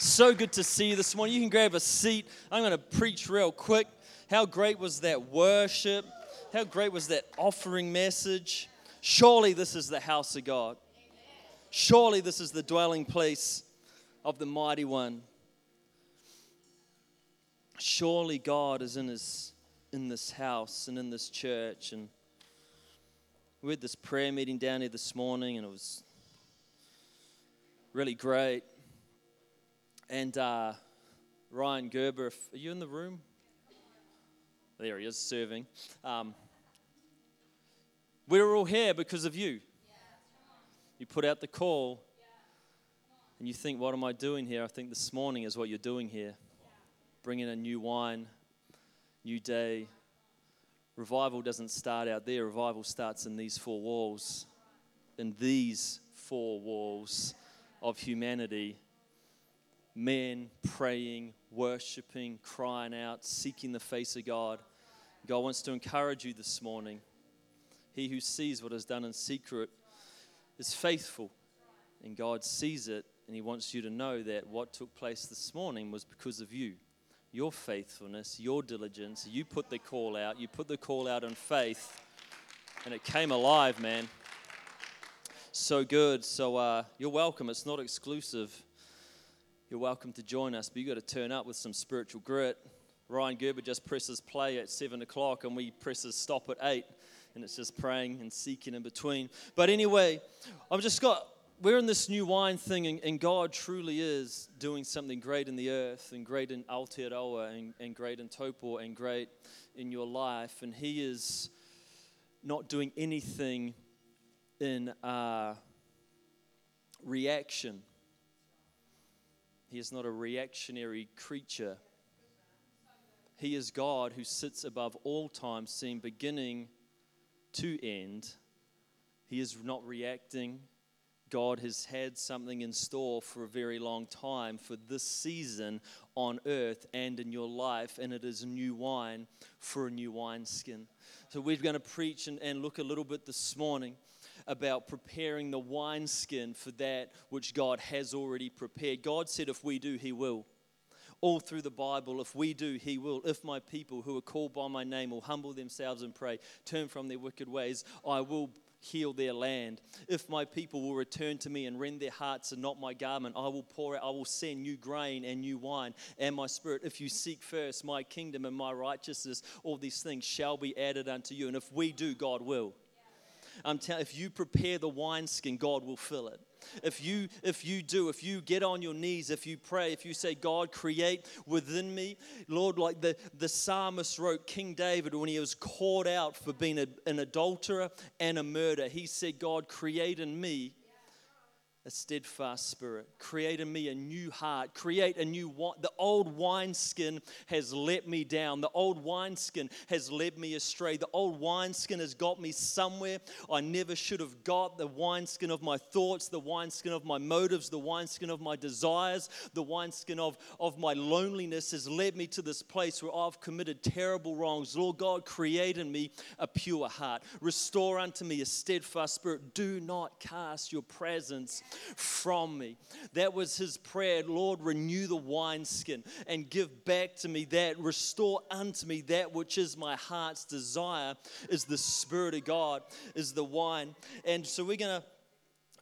So good to see you this morning. You can grab a seat. I'm going to preach real quick. How great was that worship? How great was that offering message? Surely this is the house of God. Surely this is the dwelling place of the mighty one. Surely God is in his in this house and in this church and we had this prayer meeting down here this morning and it was really great. And uh, Ryan Gerber, if, are you in the room? There he is serving. Um, we're all here because of you. You put out the call and you think, what am I doing here? I think this morning is what you're doing here. Bringing a new wine, new day. Revival doesn't start out there, revival starts in these four walls. In these four walls of humanity. Men praying, worshiping, crying out, seeking the face of God. God wants to encourage you this morning. He who sees what is done in secret is faithful, and God sees it, and He wants you to know that what took place this morning was because of you. Your faithfulness, your diligence. You put the call out, you put the call out in faith, and it came alive, man. So good. So uh, you're welcome. It's not exclusive. You're welcome to join us, but you've got to turn up with some spiritual grit. Ryan Gerber just presses play at seven o'clock, and we presses stop at eight and it's just praying and seeking in between. But anyway, I've just got, we're in this new wine thing, and, and God truly is doing something great in the earth, and great in Aotearoa, and, and great in Taupo, and great in your life. And He is not doing anything in uh, reaction. He is not a reactionary creature. He is God who sits above all time, seeing beginning to end. He is not reacting. God has had something in store for a very long time for this season on earth and in your life, and it is new wine for a new wineskin. So, we're going to preach and, and look a little bit this morning about preparing the wineskin for that which God has already prepared. God said, if we do, He will all through the Bible. If we do, He will. If my people who are called by my name will humble themselves and pray, turn from their wicked ways, I will heal their land. If my people will return to me and rend their hearts and not my garment, I will pour out, I will send new grain and new wine and my spirit. If you seek first my kingdom and my righteousness, all these things shall be added unto you. And if we do, God will. I'm telling if you prepare the wineskin, God will fill it. If you if you do if you get on your knees if you pray if you say god create within me lord like the the psalmist wrote king david when he was called out for being a, an adulterer and a murderer. He said god create in me a steadfast spirit. Create in me a new heart. Create a new The old wineskin has let me down. The old wineskin has led me astray. The old wineskin has got me somewhere I never should have got. The wineskin of my thoughts, the wineskin of my motives, the wineskin of my desires, the wineskin of, of my loneliness has led me to this place where I've committed terrible wrongs. Lord God, create in me a pure heart. Restore unto me a steadfast spirit. Do not cast your presence from me. That was his prayer. Lord, renew the wineskin and give back to me that, restore unto me that which is my heart's desire, is the Spirit of God, is the wine. And so we're going to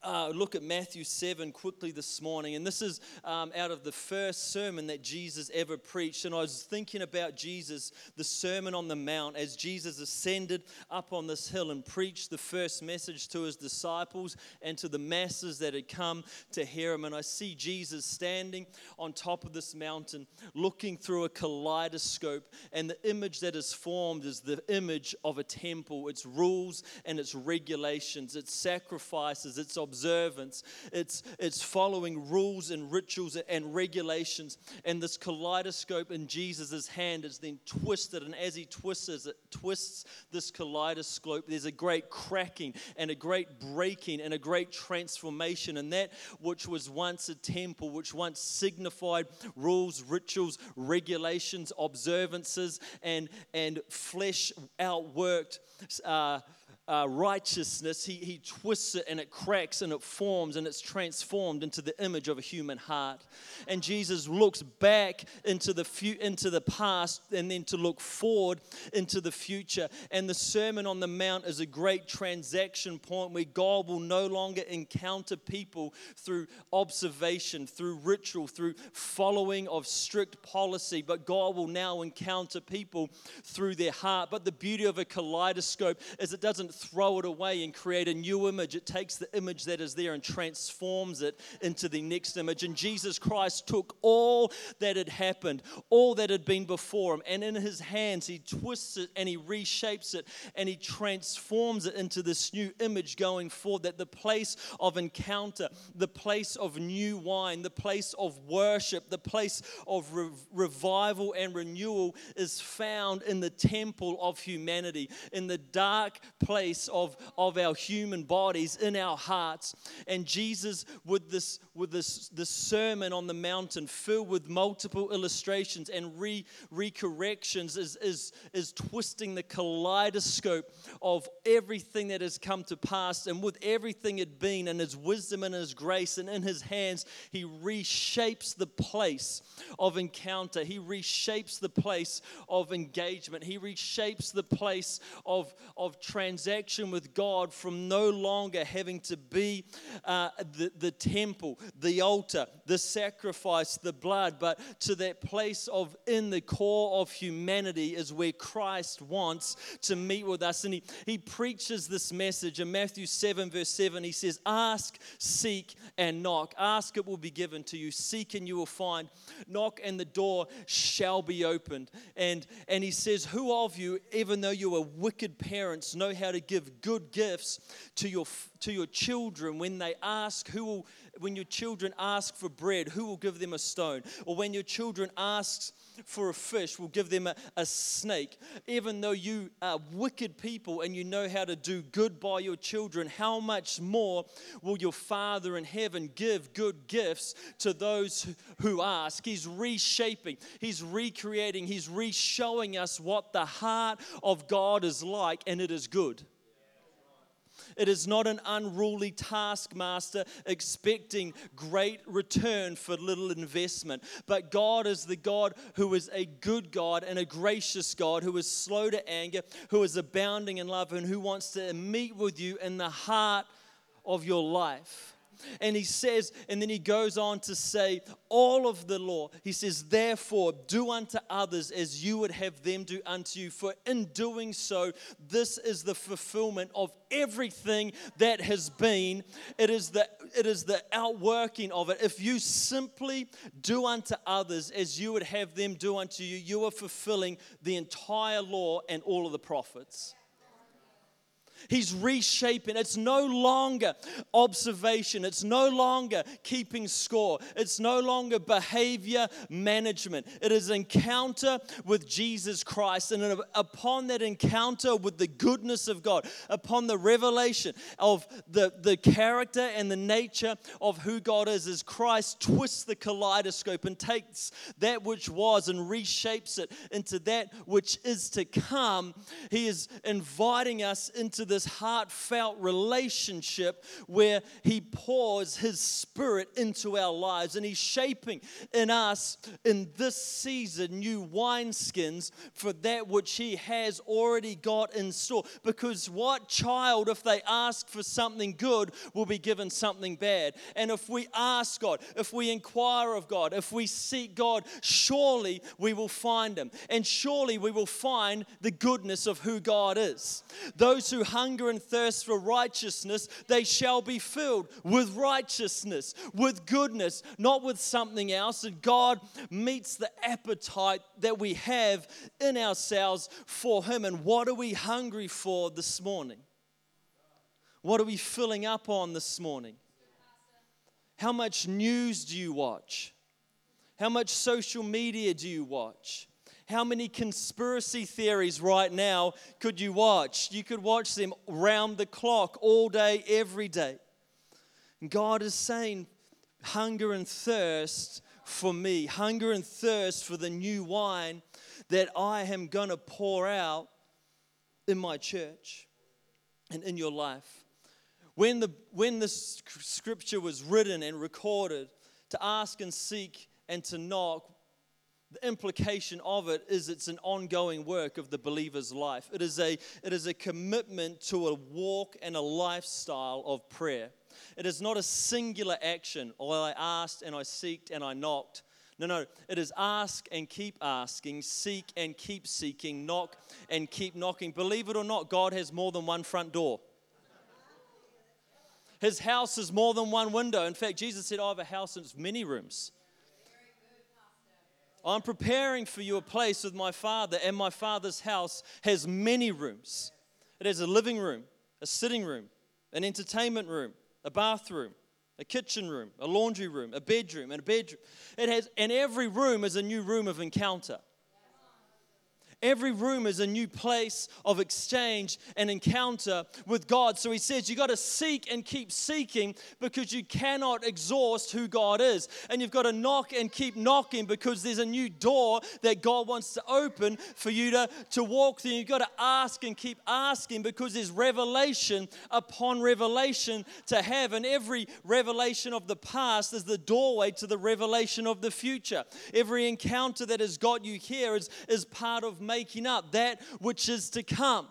uh, look at Matthew 7 quickly this morning. And this is um, out of the first sermon that Jesus ever preached. And I was thinking about Jesus, the Sermon on the Mount, as Jesus ascended up on this hill and preached the first message to his disciples and to the masses that had come to hear him. And I see Jesus standing on top of this mountain, looking through a kaleidoscope. And the image that is formed is the image of a temple its rules and its regulations, its sacrifices, its observances observance. It's, it's following rules and rituals and regulations. And this kaleidoscope in Jesus' hand is then twisted. And as he twists it, twists this kaleidoscope, there's a great cracking and a great breaking and a great transformation. And that which was once a temple, which once signified rules, rituals, regulations, observances, and, and flesh outworked. Uh, uh, righteousness, he, he twists it and it cracks and it forms and it's transformed into the image of a human heart. And Jesus looks back into the, fu- into the past and then to look forward into the future. And the Sermon on the Mount is a great transaction point where God will no longer encounter people through observation, through ritual, through following of strict policy, but God will now encounter people through their heart. But the beauty of a kaleidoscope is it doesn't throw it away and create a new image. It takes the image that is there and transforms it into the next image. And Jesus Christ took all that had happened, all that had been before him, and in his hands, he twists it and he reshapes it and he transforms it into this new image going forward. That the place of encounter, the place of new wine, the place of worship, the place of re- revival and renewal is found in the temple of humanity, in the dark place place of, of our human bodies in our hearts. And Jesus, with this, with this, this sermon on the mountain, filled with multiple illustrations and re, recorrections, is, is, is twisting the kaleidoscope of everything that has come to pass. And with everything it been, and his wisdom and his grace, and in his hands, he reshapes the place of encounter. He reshapes the place of engagement. He reshapes the place of, of transaction connection with God from no longer having to be uh, the, the temple, the altar, the sacrifice, the blood, but to that place of in the core of humanity is where Christ wants to meet with us. And he, he preaches this message in Matthew 7, verse 7. He says, Ask, seek, and knock. Ask, it will be given to you. Seek, and you will find. Knock, and the door shall be opened. And, and he says, Who of you, even though you are wicked parents, know how to give good gifts to your, to your children when they ask who will, when your children ask for bread, who will give them a stone? Or when your children asks for a fish, will give them a, a snake. Even though you are wicked people and you know how to do good by your children, how much more will your Father in heaven give good gifts to those who ask? He's reshaping, He's recreating, He's re-showing us what the heart of God is like, and it is good. It is not an unruly taskmaster expecting great return for little investment. But God is the God who is a good God and a gracious God, who is slow to anger, who is abounding in love, and who wants to meet with you in the heart of your life. And he says, and then he goes on to say, all of the law. He says, therefore, do unto others as you would have them do unto you. For in doing so, this is the fulfillment of everything that has been. It is the, it is the outworking of it. If you simply do unto others as you would have them do unto you, you are fulfilling the entire law and all of the prophets. He's reshaping. It's no longer observation. It's no longer keeping score. It's no longer behavior management. It is encounter with Jesus Christ. And upon that encounter with the goodness of God, upon the revelation of the, the character and the nature of who God is, as Christ twists the kaleidoscope and takes that which was and reshapes it into that which is to come, He is inviting us into this heartfelt relationship where He pours His Spirit into our lives and He's shaping in us in this season new wineskins for that which He has already got in store. Because what child, if they ask for something good, will be given something bad? And if we ask God, if we inquire of God, if we seek God, surely we will find Him. And surely we will find the goodness of who God is. Those who hunger and thirst for righteousness, they shall be filled with righteousness, with goodness, not with something else. And God meets the appetite that we have in ourselves for Him. And what are we hungry for this morning? What are we filling up on this morning? How much news do you watch? How much social media do you watch? How many conspiracy theories right now could you watch? You could watch them round the clock, all day, every day. God is saying, hunger and thirst for me, hunger and thirst for the new wine that I am going to pour out in my church. and in your life. When the, when this scripture was written and recorded, to ask and seek and to knock, the implication of it is it's an ongoing work of the believer's life. It is a, it is a commitment to a walk and a lifestyle of prayer. It is not a singular action. Well, I asked and I seeked and I knocked. No, no, it is ask and keep asking, seek and keep seeking, knock and keep knocking. Believe it or not, God has more than one front door. His house is more than one window. In fact, Jesus said, I have a house and it's many rooms. I'm preparing for you a place with my Father, and my Father's house has many rooms. It has a living room, a sitting room, an entertainment room, a bathroom, a kitchen room, a laundry room, a bedroom, and a bedroom. It has, and every room is a new room of encounter. Every room is a new place of exchange and encounter with God. So he says you got to seek and keep seeking because you cannot exhaust who God is. And you've got to knock and keep knocking because there's a new door that God wants to open for you to, to walk through. You've got to ask and keep asking because there's revelation upon revelation to have. And every revelation of the past is the doorway to the revelation of the future. Every encounter that has got you here is, is part of making up that which is to come.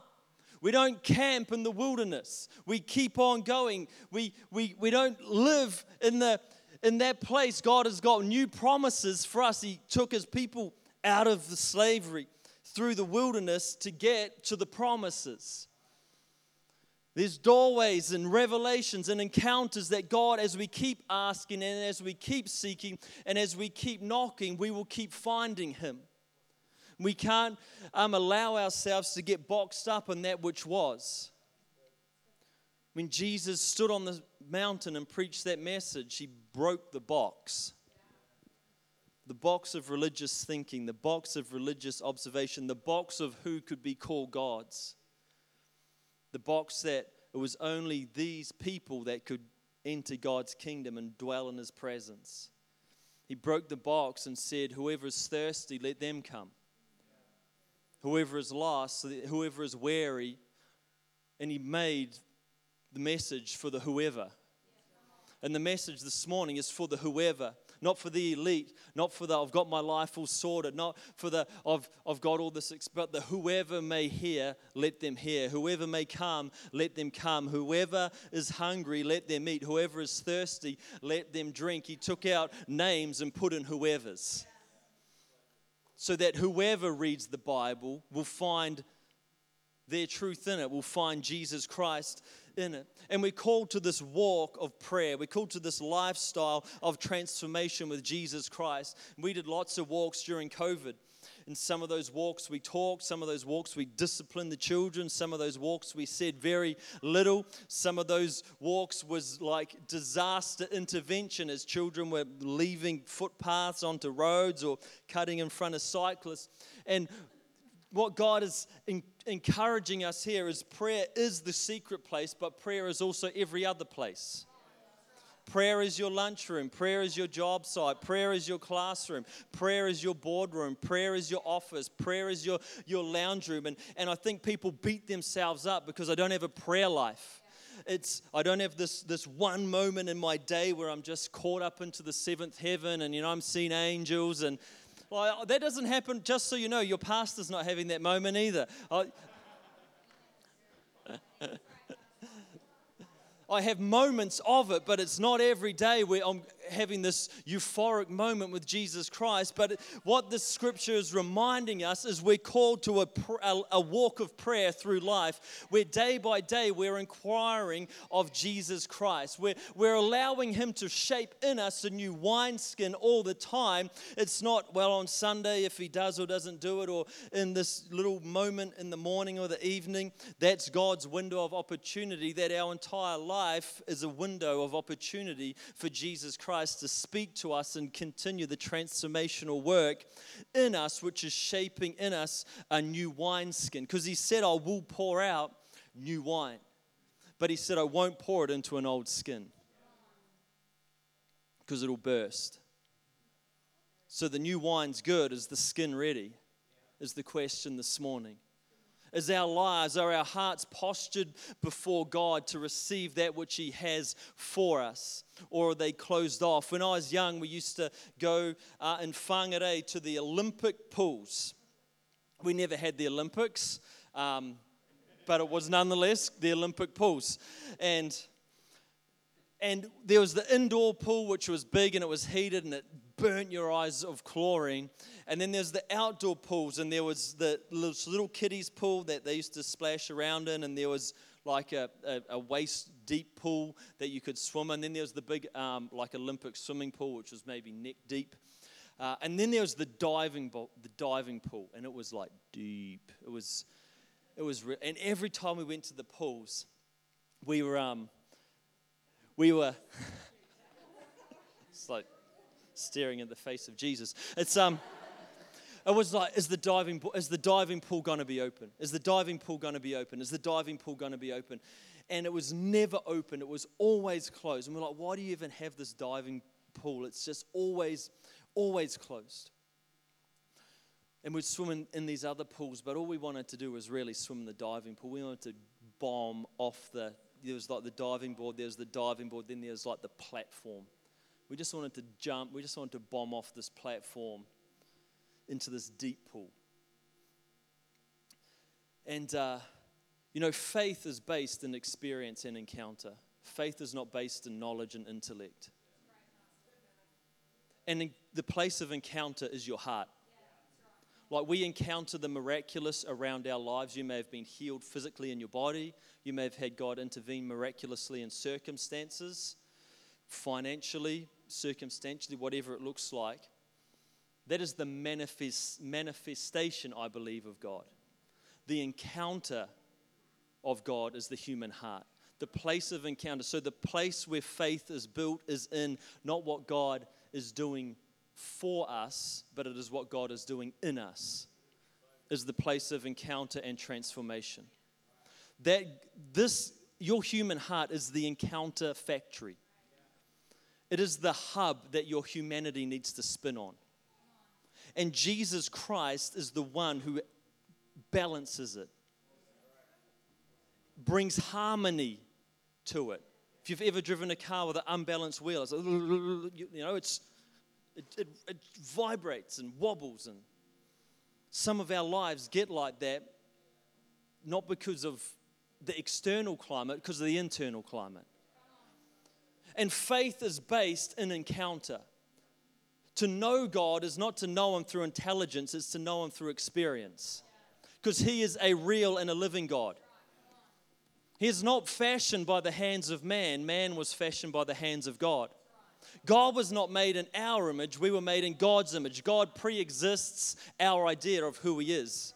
We don't camp in the wilderness. We keep on going. We, we, we don't live in, the, in that place. God has got new promises for us. He took his people out of the slavery through the wilderness to get to the promises. There's doorways and revelations and encounters that God, as we keep asking and as we keep seeking and as we keep knocking, we will keep finding Him. We can't um, allow ourselves to get boxed up in that which was. When Jesus stood on the mountain and preached that message, he broke the box. The box of religious thinking, the box of religious observation, the box of who could be called gods. The box that it was only these people that could enter God's kingdom and dwell in his presence. He broke the box and said, Whoever is thirsty, let them come whoever is lost, whoever is weary, and he made the message for the whoever. And the message this morning is for the whoever, not for the elite, not for the I've got my life all sorted, not for the I've, I've got all this, but the whoever may hear, let them hear. Whoever may come, let them come. Whoever is hungry, let them eat. Whoever is thirsty, let them drink. He took out names and put in whoever's so that whoever reads the Bible will find their truth in it, will find Jesus Christ in it. And we're called to this walk of prayer. We're called to this lifestyle of transformation with Jesus Christ. We did lots of walks during COVID. In some of those walks, we talked. Some of those walks, we disciplined the children. Some of those walks, we said very little. Some of those walks was like disaster intervention as children were leaving footpaths onto roads or cutting in front of cyclists. And what God is in, encouraging us here is prayer is the secret place, but prayer is also every other place. Prayer is your lunchroom. Prayer is your job site. Prayer is your classroom. Prayer is your boardroom. Prayer is your office. Prayer is your, your lounge room. And, and I think people beat themselves up because I don't have a prayer life. It's I don't have this this one moment in my day where I'm just caught up into the seventh heaven and you know I'm seeing angels and well, that doesn't happen. Just so you know, your pastor's not having that moment either. I, I have moments of it, but it's not every day where I'm having this euphoric moment with Jesus Christ. But what this scripture is reminding us is we're called to a, a, walk of prayer through life, where day by day we're inquiring of Jesus Christ. We're, we're allowing Him to shape in us a new wineskin all the time. It's not, well, on Sunday if He does or doesn't do it, or in this little moment in the morning or the evening. That's God's window of opportunity that our entire life is a window of opportunity for Jesus Christ to speak to us and continue the transformational work in us, which is shaping in us a new wineskin. Because he said, I will pour out new wine. But he said, I won't pour it into an old skin because it'll burst. So the new wine's good. Is the skin ready? Is the question this morning. Is our lives, are our hearts postured before God to receive that which He has for us? Or are they closed off? When I was young, we used to go uh, in Whangarei to the Olympic pools. We never had the Olympics, um, but it was nonetheless the Olympic pools. And and there was the indoor pool, which was big and it was heated and it burnt your eyes of chlorine. And then there's the outdoor pools, and there was the little kiddies pool that they used to splash around in, and there was like a, a, a waist deep pool that you could swim in. And then there was the big, um, like Olympic swimming pool, which was maybe neck deep. Uh, and then there was the diving, the diving pool, and it was like deep. It was, it was, re- and every time we went to the pools, we were, um, we were. it's like staring at the face of Jesus. It's um. It was like, is the diving is the diving pool going to be open? Is the diving pool going to be open? Is the diving pool going to be open? And it was never open. It was always closed. And we're like, why do you even have this diving pool? It's just always, always closed. And we'd swim in, in these other pools, but all we wanted to do was really swim in the diving pool. We wanted to bomb off the. There was like the diving board. There was the diving board. Then there was like the platform. We just wanted to jump. We just wanted to bomb off this platform into this deep pool. And, uh, you know, faith is based in experience and encounter. Faith is not based in knowledge and intellect. And the place of encounter is your heart. Like we encounter the miraculous around our lives. You may have been healed physically in your body. You may have had God intervene miraculously in circumstances, financially, circumstantially, whatever it looks like. That is the manifest, manifestation, I believe, of God. The encounter of God is the human heart, the place of encounter. So, the place where faith is built is in not what God is doing for us, but it is what God is doing in us, is the place of encounter and transformation. That this, your human heart is the encounter factory. It is the hub that your humanity needs to spin on. And Jesus Christ is the one who balances it, brings harmony to it. If you've ever driven a car with an unbalanced wheel, it's, you know, it's, it, it, it vibrates and wobbles. And some of our lives get like that, not because of the external climate, because of the internal climate. And faith is based in encounter. To know God is not to know Him through intelligence, it's to know Him through experience. Because He is a real and a living God. He is not fashioned by the hands of man, man was fashioned by the hands of God. God was not made in our image, we were made in God's image. God pre exists our idea of who He is.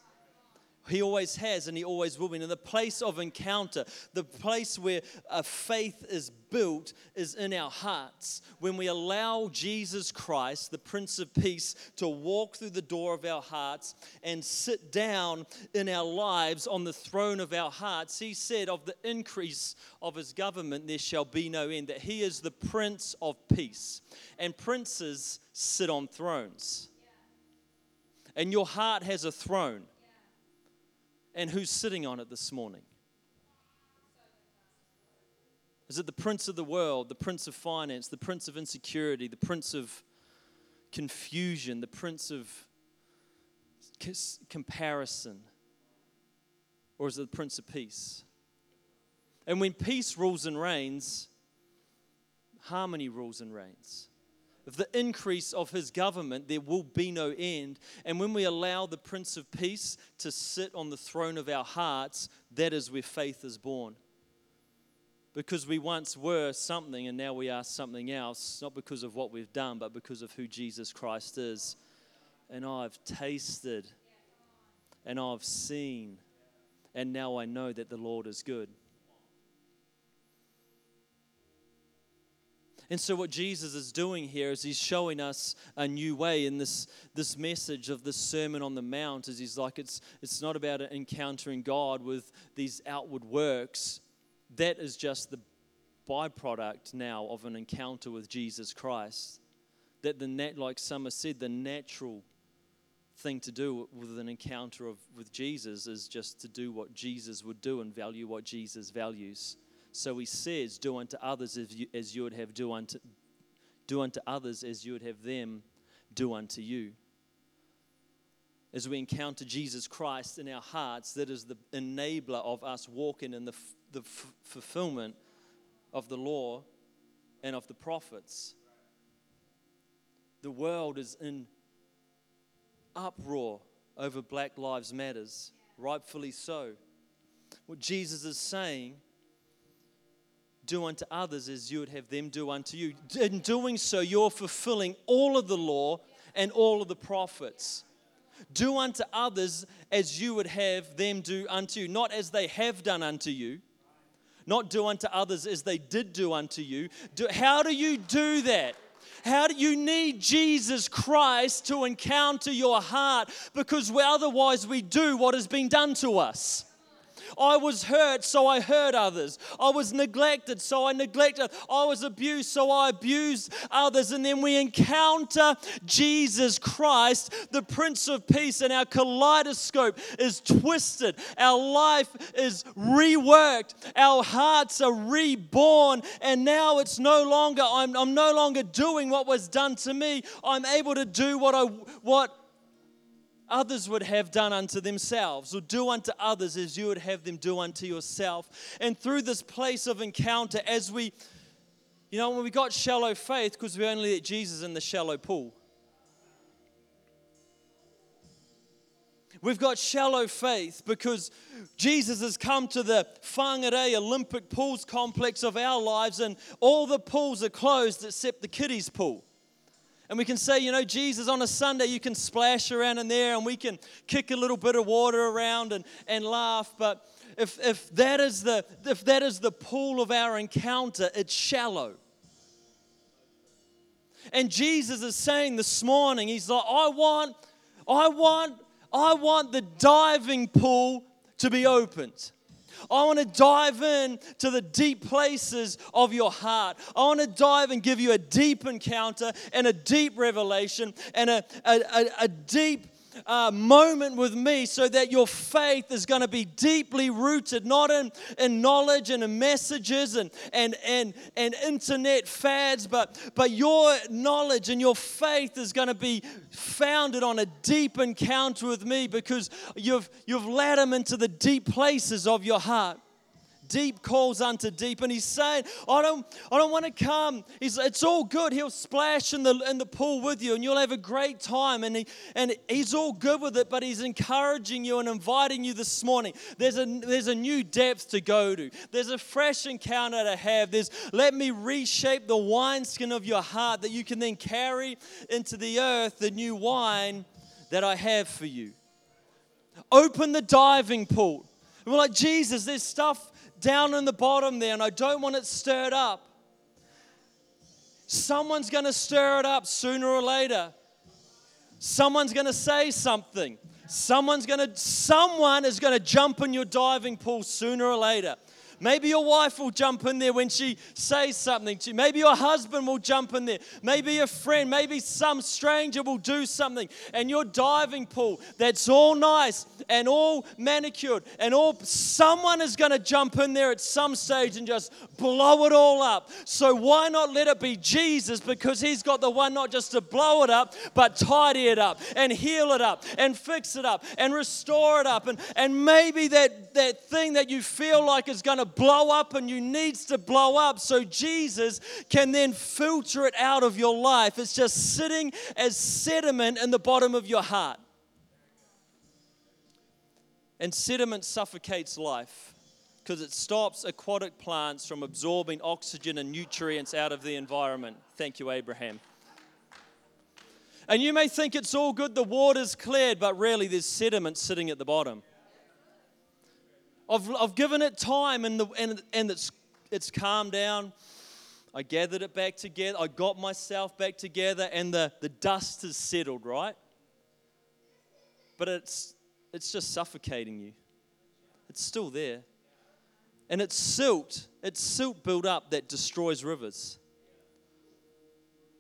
He always has and He always will be. And the place of encounter, the place where a faith is built, is in our hearts. When we allow Jesus Christ, the Prince of Peace, to walk through the door of our hearts and sit down in our lives on the throne of our hearts, He said, Of the increase of His government, there shall be no end. That He is the Prince of Peace. And princes sit on thrones. And your heart has a throne and who's sitting on it this morning? Is it the prince of the world, the prince of finance, the prince of insecurity, the prince of confusion, the prince of comparison? Or is it the prince of peace? And when peace rules and reigns, harmony rules and reigns of the increase of his government, there will be no end. And when we allow the Prince of Peace to sit on the throne of our hearts, that is where faith is born. Because we once were something and now we are something else, not because of what we've done, but because of who Jesus Christ is. And I've tasted and I've seen, and now I know that the Lord is good. And so, what Jesus is doing here is he's showing us a new way in this, this message of this Sermon on the Mount. Is he's like, it's, it's not about encountering God with these outward works. That is just the byproduct now of an encounter with Jesus Christ. That the net, like Summer said, the natural thing to do with an encounter of, with Jesus is just to do what Jesus would do and value what Jesus values. So he says, Do unto others as you, as you would have do unto, do unto others as you would have them do unto you. As we encounter Jesus Christ in our hearts, that is the enabler of us walking in the, the f- fulfillment of the law and of the prophets. The world is in uproar over Black Lives Matters, rightfully so. What Jesus is saying, do unto others as you would have them do unto you. In doing so, you're fulfilling all of the law and all of the prophets. Do unto others as you would have them do unto you, not as they have done unto you, not do unto others as they did do unto you. Do, how do you do that? How do you need Jesus Christ to encounter your heart? Because otherwise, we do what has been done to us. I was hurt, so I hurt others. I was neglected, so I neglected. I was abused, so I abused others. And then we encounter Jesus Christ, the Prince of Peace, and our kaleidoscope is twisted. Our life is reworked. Our hearts are reborn. And now it's no longer, I'm, I'm no longer doing what was done to me. I'm able to do what I what others would have done unto themselves, or do unto others as you would have them do unto yourself. And through this place of encounter, as we, you know, when we got shallow faith, because we only let Jesus in the shallow pool. We've got shallow faith because Jesus has come to the Whangarei Olympic Pools complex of our lives, and all the pools are closed except the kiddies' pool. And we can say, you know, Jesus, on a Sunday, you can splash around in there and we can kick a little bit of water around and, and laugh. But if, if, that is the, if that is the pool of our encounter, it's shallow. And Jesus is saying this morning, He's like, I want, I want, I want the diving pool to be opened. I want to dive in to the deep places of your heart. I want to dive and give you a deep encounter and a deep revelation and a, a, a, a deep uh, moment with me so that your faith is going to be deeply rooted, not in, in knowledge and in messages and, and, and, and internet fads, but, but your knowledge and your faith is going to be founded on a deep encounter with me because you've, you've led him into the deep places of your heart deep calls unto deep. And he's saying, I don't, I don't want to come. He's, it's all good. He'll splash in the, in the pool with you and you'll have a great time. And, he, and he's all good with it, but he's encouraging you and inviting you this morning. There's a, there's a new depth to go to, there's a fresh encounter to have. There's, let me reshape the wineskin of your heart that you can then carry into the earth the new wine that I have for you. Open the diving pool. we're like, Jesus, there's stuff down in the bottom there and I don't want it stirred up. Someone's going to stir it up sooner or later. Someone's going to say something. Someone's going to someone is going to jump in your diving pool sooner or later. Maybe your wife will jump in there when she says something to you. Maybe your husband will jump in there. Maybe a friend, maybe some stranger will do something. And your diving pool that's all nice and all manicured and all, someone is going to jump in there at some stage and just blow it all up. So why not let it be Jesus because he's got the one not just to blow it up, but tidy it up and heal it up and fix it up and restore it up. And, and maybe that, that thing that you feel like is going to blow up and you needs to blow up so Jesus can then filter it out of your life. It's just sitting as sediment in the bottom of your heart. And sediment suffocates life because it stops aquatic plants from absorbing oxygen and nutrients out of the environment. Thank you, Abraham. And you may think it's all good, the water's cleared, but really there's sediment sitting at the bottom. I've, I've given it time and, the, and, and it's, it's calmed down. I gathered it back together. I got myself back together and the, the dust has settled, right? But it's, it's just suffocating you. It's still there. And it's silt. It's silt built up that destroys rivers,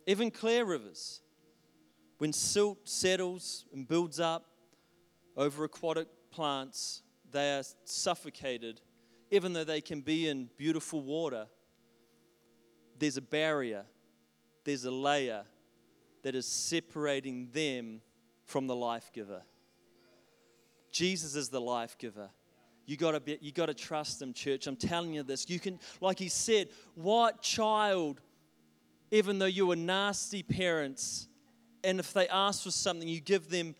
even clear rivers. When silt settles and builds up over aquatic plants, they are suffocated, even though they can be in beautiful water. There's a barrier, there's a layer that is separating them from the life giver. Jesus is the life giver. You gotta be, you gotta trust him, church. I'm telling you this. You can, like he said, what child, even though you were nasty parents, and if they ask for something, you give them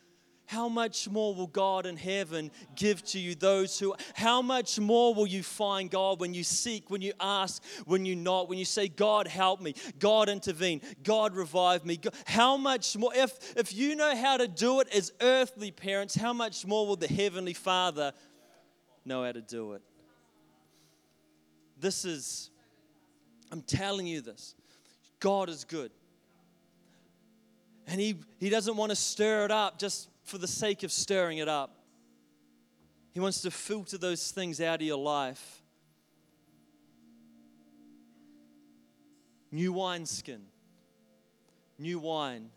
how much more will God in heaven give to you those who, how much more will you find God when you seek, when you ask, when you knock, when you say, God help me, God intervene, God revive me. How much more, if, if you know how to do it as earthly parents, how much more will the Heavenly Father know how to do it? This is, I'm telling you this. God is good. And he, he doesn't want to stir it up just for the sake of stirring it up. He wants to filter those things out of your life. New wineskin, new wine.